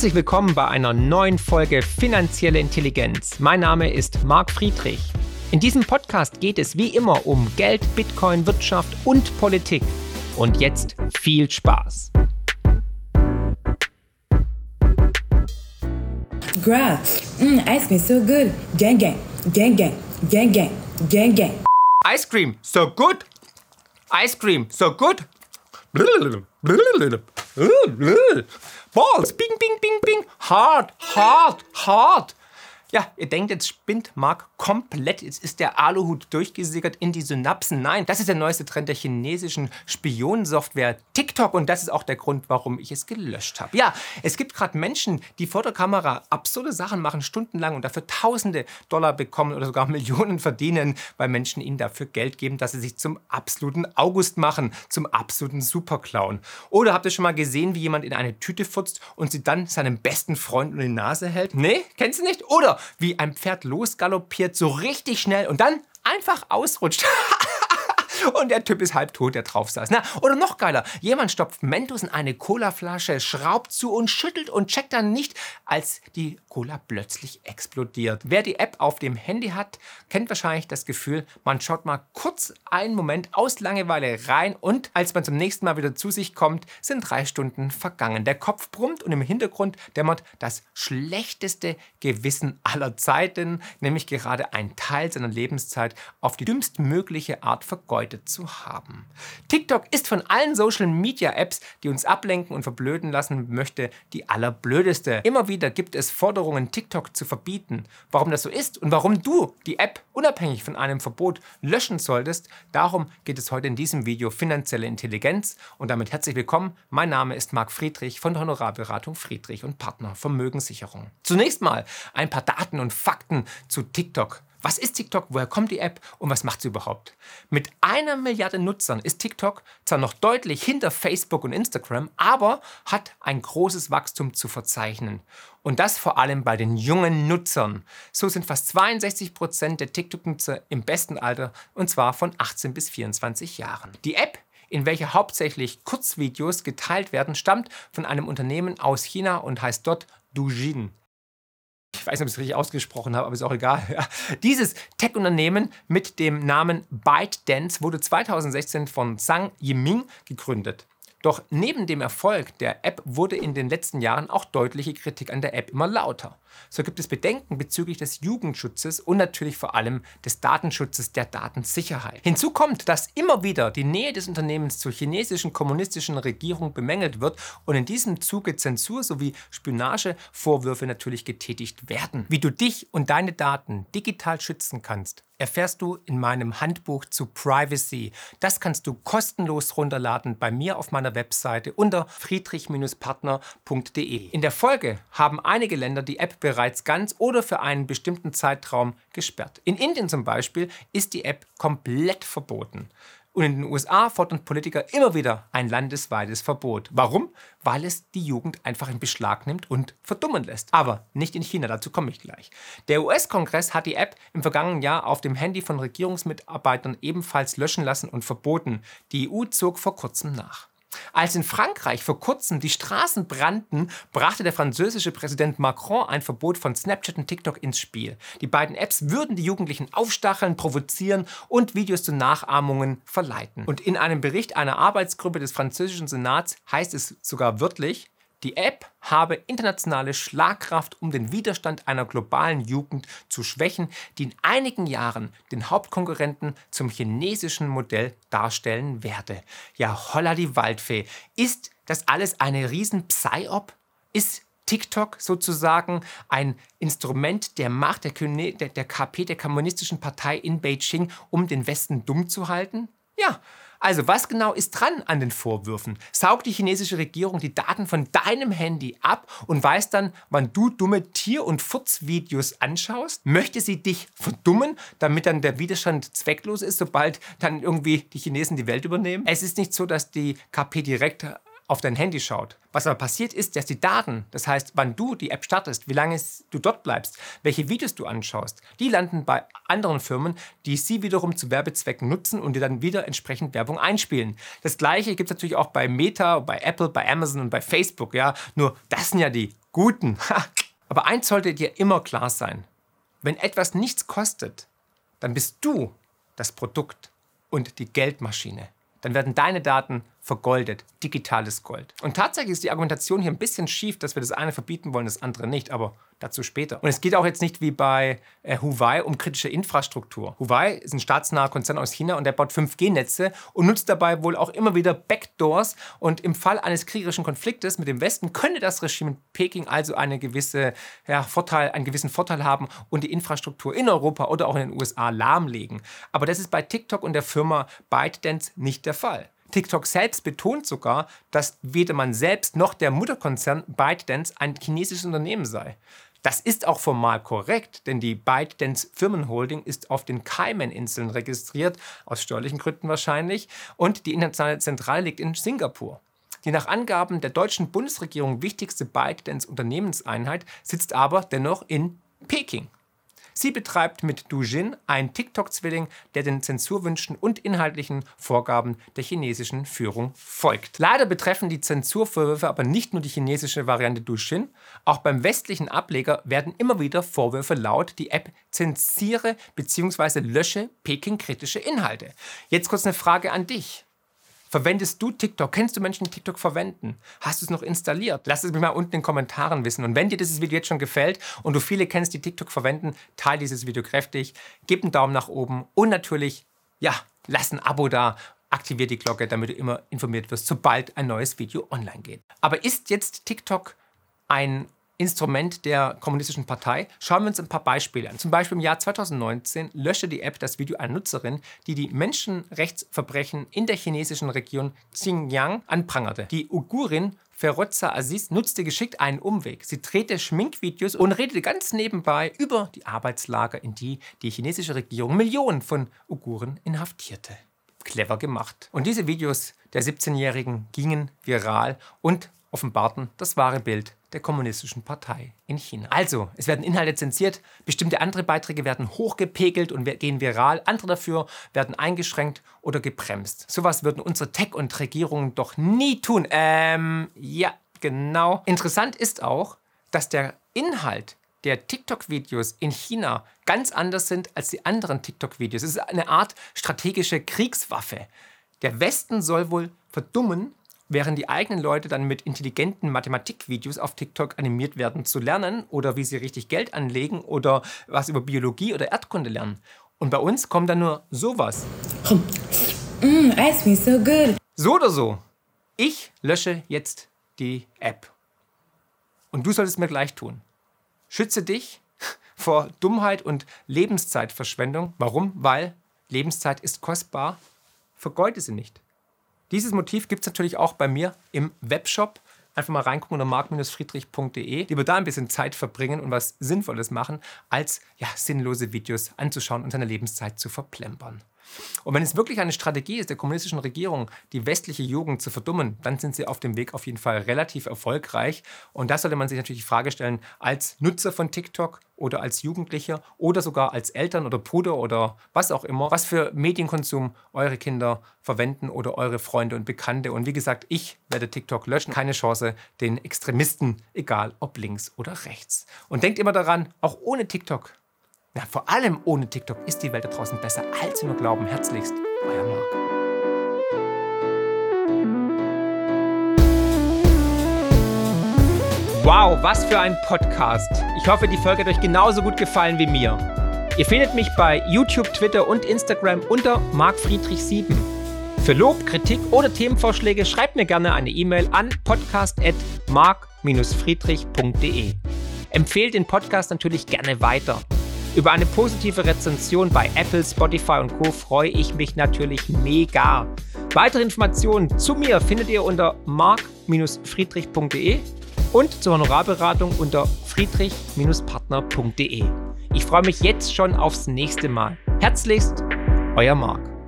Herzlich willkommen bei einer neuen Folge Finanzielle Intelligenz. Mein Name ist Marc Friedrich. In diesem Podcast geht es wie immer um Geld, Bitcoin, Wirtschaft und Politik. Und jetzt viel Spaß. Bruh, mm, ice cream so good. Gang gang, gang gang, gang gang, gang gang. Ice cream so good. Ice cream so good. Balls, bing, bing, bing, bing. Hard, hard, hard. Ja, ihr denkt, jetzt spinnt Mark komplett. Jetzt ist der Aluhut durchgesickert in die Synapsen. Nein, das ist der neueste Trend der chinesischen Spionensoftware TikTok und das ist auch der Grund, warum ich es gelöscht habe. Ja, es gibt gerade Menschen, die vor der Kamera absurde Sachen machen, stundenlang und dafür Tausende Dollar bekommen oder sogar Millionen verdienen, weil Menschen ihnen dafür Geld geben, dass sie sich zum absoluten August machen, zum absoluten Superclown. Oder habt ihr schon mal gesehen, wie jemand in eine Tüte futzt und sie dann seinem besten Freund in die Nase hält? Nee, kennst du nicht? Oder wie ein Pferd losgaloppiert, so richtig schnell und dann einfach ausrutscht. und der Typ ist halb tot, der drauf saß. Na, oder noch geiler, jemand stopft Mentos in eine Colaflasche, schraubt zu und schüttelt und checkt dann nicht, als die Cola plötzlich explodiert. Wer die App auf dem Handy hat, kennt wahrscheinlich das Gefühl, man schaut mal kurz einen Moment aus Langeweile rein und als man zum nächsten Mal wieder zu sich kommt, sind drei Stunden vergangen. Der Kopf brummt und im Hintergrund dämmert das schlechteste Gewissen aller Zeiten, nämlich gerade ein Teil seiner Lebenszeit auf die dümmstmögliche Art vergeudet Leute zu haben. TikTok ist von allen Social Media Apps, die uns ablenken und verblöden lassen möchte, die allerblödeste. Immer wieder gibt es Forderungen, TikTok zu verbieten. Warum das so ist und warum du die App unabhängig von einem Verbot löschen solltest, darum geht es heute in diesem Video Finanzielle Intelligenz und damit herzlich willkommen. Mein Name ist Marc Friedrich von der Honorarberatung Friedrich und Partner Vermögenssicherung. Zunächst mal ein paar Daten und Fakten zu TikTok. Was ist TikTok? Woher kommt die App und was macht sie überhaupt? Mit einer Milliarde Nutzern ist TikTok zwar noch deutlich hinter Facebook und Instagram, aber hat ein großes Wachstum zu verzeichnen. Und das vor allem bei den jungen Nutzern. So sind fast 62 Prozent der TikTok-Nutzer im besten Alter und zwar von 18 bis 24 Jahren. Die App in welcher hauptsächlich Kurzvideos geteilt werden, stammt von einem Unternehmen aus China und heißt dort Douyin ich weiß nicht, ob ich es richtig ausgesprochen habe, aber ist auch egal. Dieses Tech-Unternehmen mit dem Namen ByteDance wurde 2016 von Zhang Yiming gegründet. Doch neben dem Erfolg der App wurde in den letzten Jahren auch deutliche Kritik an der App immer lauter. So gibt es Bedenken bezüglich des Jugendschutzes und natürlich vor allem des Datenschutzes der Datensicherheit. Hinzu kommt, dass immer wieder die Nähe des Unternehmens zur chinesischen kommunistischen Regierung bemängelt wird und in diesem Zuge Zensur sowie Spionagevorwürfe natürlich getätigt werden. Wie du dich und deine Daten digital schützen kannst, erfährst du in meinem Handbuch zu Privacy. Das kannst du kostenlos runterladen bei mir auf meiner Webseite unter friedrich-partner.de. In der Folge haben einige Länder die App bereits ganz oder für einen bestimmten Zeitraum gesperrt. In Indien zum Beispiel ist die App komplett verboten. Und in den USA fordern Politiker immer wieder ein landesweites Verbot. Warum? Weil es die Jugend einfach in Beschlag nimmt und verdummen lässt. Aber nicht in China, dazu komme ich gleich. Der US-Kongress hat die App im vergangenen Jahr auf dem Handy von Regierungsmitarbeitern ebenfalls löschen lassen und verboten. Die EU zog vor kurzem nach. Als in Frankreich vor kurzem die Straßen brannten, brachte der französische Präsident Macron ein Verbot von Snapchat und TikTok ins Spiel. Die beiden Apps würden die Jugendlichen aufstacheln, provozieren und Videos zu Nachahmungen verleiten. Und in einem Bericht einer Arbeitsgruppe des französischen Senats heißt es sogar wörtlich, die App habe internationale Schlagkraft, um den Widerstand einer globalen Jugend zu schwächen, die in einigen Jahren den Hauptkonkurrenten zum chinesischen Modell darstellen werde. Ja, holla die Waldfee. Ist das alles eine riesen Psy-Op? Ist TikTok sozusagen ein Instrument der Macht der, der, der KP, der Kommunistischen Partei in Beijing, um den Westen dumm zu halten? Ja, also, was genau ist dran an den Vorwürfen? Saugt die chinesische Regierung die Daten von deinem Handy ab und weiß dann, wann du dumme Tier- und Furzvideos anschaust? Möchte sie dich verdummen, damit dann der Widerstand zwecklos ist, sobald dann irgendwie die Chinesen die Welt übernehmen? Es ist nicht so, dass die KP direkt auf dein Handy schaut. Was aber passiert ist, dass die Daten, das heißt, wann du die App startest, wie lange du dort bleibst, welche Videos du anschaust, die landen bei anderen Firmen, die sie wiederum zu Werbezwecken nutzen und dir dann wieder entsprechend Werbung einspielen. Das gleiche gibt es natürlich auch bei Meta, bei Apple, bei Amazon und bei Facebook. Ja? Nur das sind ja die guten. aber eins sollte dir immer klar sein. Wenn etwas nichts kostet, dann bist du das Produkt und die Geldmaschine. Dann werden deine Daten vergoldet, digitales Gold. Und tatsächlich ist die Argumentation hier ein bisschen schief, dass wir das eine verbieten wollen, das andere nicht, aber dazu später. Und es geht auch jetzt nicht wie bei äh, Huawei um kritische Infrastruktur. Huawei ist ein staatsnaher Konzern aus China und der baut 5G-Netze und nutzt dabei wohl auch immer wieder Backdoors. Und im Fall eines kriegerischen Konfliktes mit dem Westen könnte das Regime in Peking also eine gewisse, ja, Vorteil, einen gewissen Vorteil haben und die Infrastruktur in Europa oder auch in den USA lahmlegen. Aber das ist bei TikTok und der Firma ByteDance nicht der Fall. TikTok selbst betont sogar, dass weder man selbst noch der Mutterkonzern ByteDance ein chinesisches Unternehmen sei. Das ist auch formal korrekt, denn die ByteDance Firmenholding ist auf den Cayman-Inseln registriert, aus steuerlichen Gründen wahrscheinlich, und die internationale Zentrale liegt in Singapur. Die nach Angaben der deutschen Bundesregierung wichtigste ByteDance Unternehmenseinheit sitzt aber dennoch in Peking. Sie betreibt mit Dujin einen TikTok-Zwilling, der den Zensurwünschen und inhaltlichen Vorgaben der chinesischen Führung folgt. Leider betreffen die Zensurvorwürfe aber nicht nur die chinesische Variante Dujin. Auch beim westlichen Ableger werden immer wieder Vorwürfe laut, die App zensiere bzw. lösche Peking-kritische Inhalte. Jetzt kurz eine Frage an dich. Verwendest du TikTok? Kennst du Menschen, die TikTok verwenden? Hast du es noch installiert? Lass es mich mal unten in den Kommentaren wissen. Und wenn dir dieses Video jetzt schon gefällt und du viele kennst, die TikTok verwenden, teile dieses Video kräftig, gib einen Daumen nach oben und natürlich, ja, lass ein Abo da, aktiviere die Glocke, damit du immer informiert wirst, sobald ein neues Video online geht. Aber ist jetzt TikTok ein Instrument der Kommunistischen Partei. Schauen wir uns ein paar Beispiele an. Zum Beispiel im Jahr 2019 löschte die App das Video einer Nutzerin, die die Menschenrechtsverbrechen in der chinesischen Region Xinjiang anprangerte. Die Uigurin Feroza Aziz nutzte geschickt einen Umweg. Sie drehte Schminkvideos und redete ganz nebenbei über die Arbeitslager, in die die chinesische Regierung Millionen von Uiguren inhaftierte. Clever gemacht. Und diese Videos der 17-Jährigen gingen viral und offenbarten das wahre Bild der Kommunistischen Partei in China. Also, es werden Inhalte zensiert, bestimmte andere Beiträge werden hochgepegelt und gehen viral, andere dafür werden eingeschränkt oder gebremst. Sowas würden unsere Tech- und Regierungen doch nie tun. Ähm, ja, genau. Interessant ist auch, dass der Inhalt der TikTok-Videos in China ganz anders sind als die anderen TikTok-Videos. Es ist eine Art strategische Kriegswaffe. Der Westen soll wohl verdummen, während die eigenen Leute dann mit intelligenten Mathematikvideos auf TikTok animiert werden zu lernen oder wie sie richtig Geld anlegen oder was über Biologie oder Erdkunde lernen. Und bei uns kommt dann nur sowas. Mm, ice cream so good. So oder so. Ich lösche jetzt die App. Und du solltest mir gleich tun. Schütze dich vor Dummheit und Lebenszeitverschwendung. Warum? Weil Lebenszeit ist kostbar. Vergeude sie nicht. Dieses Motiv gibt es natürlich auch bei mir im Webshop. Einfach mal reingucken unter mark-friedrich.de. Lieber da ein bisschen Zeit verbringen und was Sinnvolles machen, als ja, sinnlose Videos anzuschauen und seine Lebenszeit zu verplempern. Und wenn es wirklich eine Strategie ist der kommunistischen Regierung, die westliche Jugend zu verdummen, dann sind sie auf dem Weg auf jeden Fall relativ erfolgreich. Und das sollte man sich natürlich die Frage stellen, als Nutzer von TikTok oder als Jugendlicher oder sogar als Eltern oder Bruder oder was auch immer, was für Medienkonsum eure Kinder verwenden oder eure Freunde und Bekannte. Und wie gesagt, ich werde TikTok löschen. Keine Chance den Extremisten, egal ob links oder rechts. Und denkt immer daran, auch ohne TikTok ja, vor allem ohne TikTok ist die Welt da draußen besser, als wir nur glauben. Herzlichst, euer Marc. Wow, was für ein Podcast. Ich hoffe, die Folge hat euch genauso gut gefallen wie mir. Ihr findet mich bei YouTube, Twitter und Instagram unter markfriedrich7. Für Lob, Kritik oder Themenvorschläge schreibt mir gerne eine E-Mail an podcast.mark-friedrich.de. Empfehlt den Podcast natürlich gerne weiter. Über eine positive Rezension bei Apple, Spotify und Co. freue ich mich natürlich mega. Weitere Informationen zu mir findet ihr unter mark-friedrich.de und zur Honorarberatung unter friedrich-partner.de. Ich freue mich jetzt schon aufs nächste Mal. Herzlichst, euer Marc.